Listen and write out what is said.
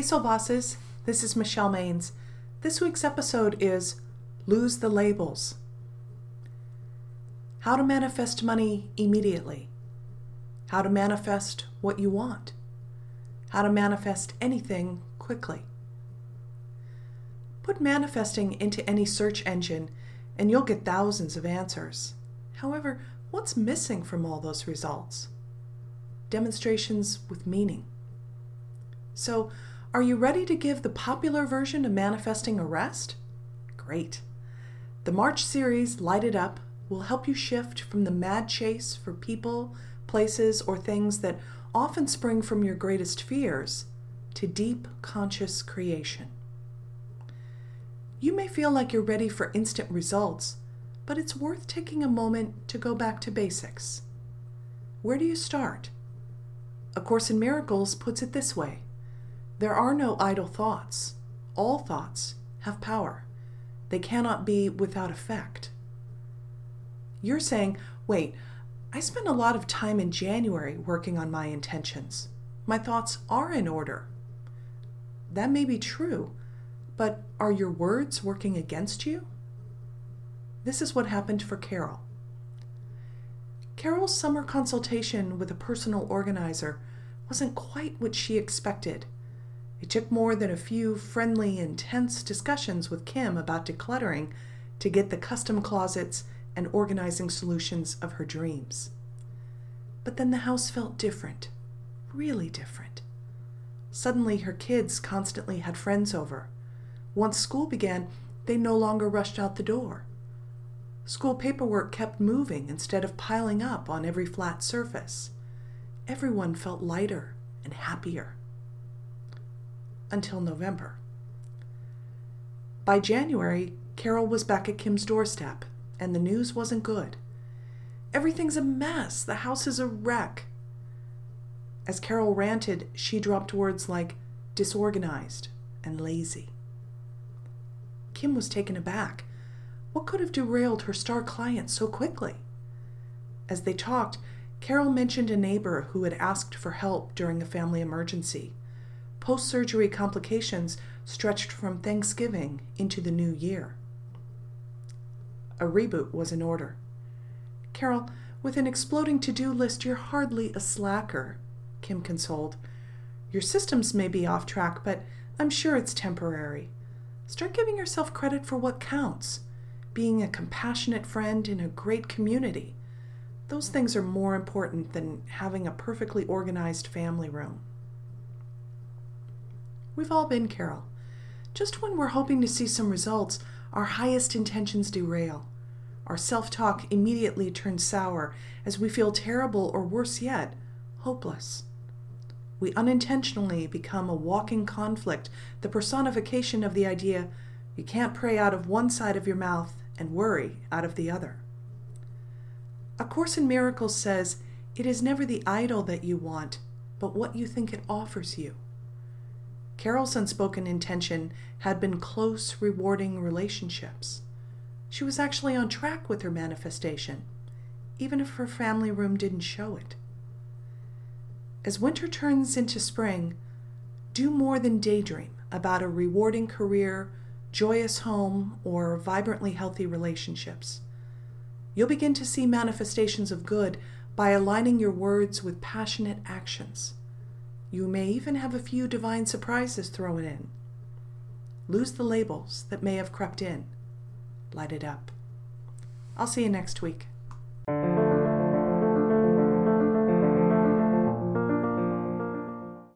Hey, Soul Bosses. This is Michelle Maines. This week's episode is Lose the Labels. How to manifest money immediately. How to manifest what you want. How to manifest anything quickly. Put manifesting into any search engine and you'll get thousands of answers. However, what's missing from all those results? Demonstrations with meaning. So, are you ready to give the popular version of manifesting a rest? Great. The March series, Light It Up, will help you shift from the mad chase for people, places, or things that often spring from your greatest fears to deep conscious creation. You may feel like you're ready for instant results, but it's worth taking a moment to go back to basics. Where do you start? A Course in Miracles puts it this way there are no idle thoughts. All thoughts have power. They cannot be without effect. You're saying, wait, I spent a lot of time in January working on my intentions. My thoughts are in order. That may be true, but are your words working against you? This is what happened for Carol. Carol's summer consultation with a personal organizer wasn't quite what she expected. It took more than a few friendly, intense discussions with Kim about decluttering to get the custom closets and organizing solutions of her dreams. But then the house felt different, really different. Suddenly, her kids constantly had friends over. Once school began, they no longer rushed out the door. School paperwork kept moving instead of piling up on every flat surface. Everyone felt lighter and happier until November. By January, Carol was back at Kim's doorstep, and the news wasn't good. Everything's a mess. The house is a wreck. As Carol ranted, she dropped words like disorganized and lazy. Kim was taken aback. What could have derailed her star client so quickly? As they talked, Carol mentioned a neighbor who had asked for help during a family emergency. Post surgery complications stretched from Thanksgiving into the new year. A reboot was in order. Carol, with an exploding to do list, you're hardly a slacker, Kim consoled. Your systems may be off track, but I'm sure it's temporary. Start giving yourself credit for what counts being a compassionate friend in a great community. Those things are more important than having a perfectly organized family room. We've all been Carol. Just when we're hoping to see some results, our highest intentions derail. Our self talk immediately turns sour as we feel terrible or worse yet, hopeless. We unintentionally become a walking conflict, the personification of the idea you can't pray out of one side of your mouth and worry out of the other. A Course in Miracles says it is never the idol that you want, but what you think it offers you. Carol's unspoken intention had been close, rewarding relationships. She was actually on track with her manifestation, even if her family room didn't show it. As winter turns into spring, do more than daydream about a rewarding career, joyous home, or vibrantly healthy relationships. You'll begin to see manifestations of good by aligning your words with passionate actions. You may even have a few divine surprises thrown in. Lose the labels that may have crept in. Light it up. I'll see you next week.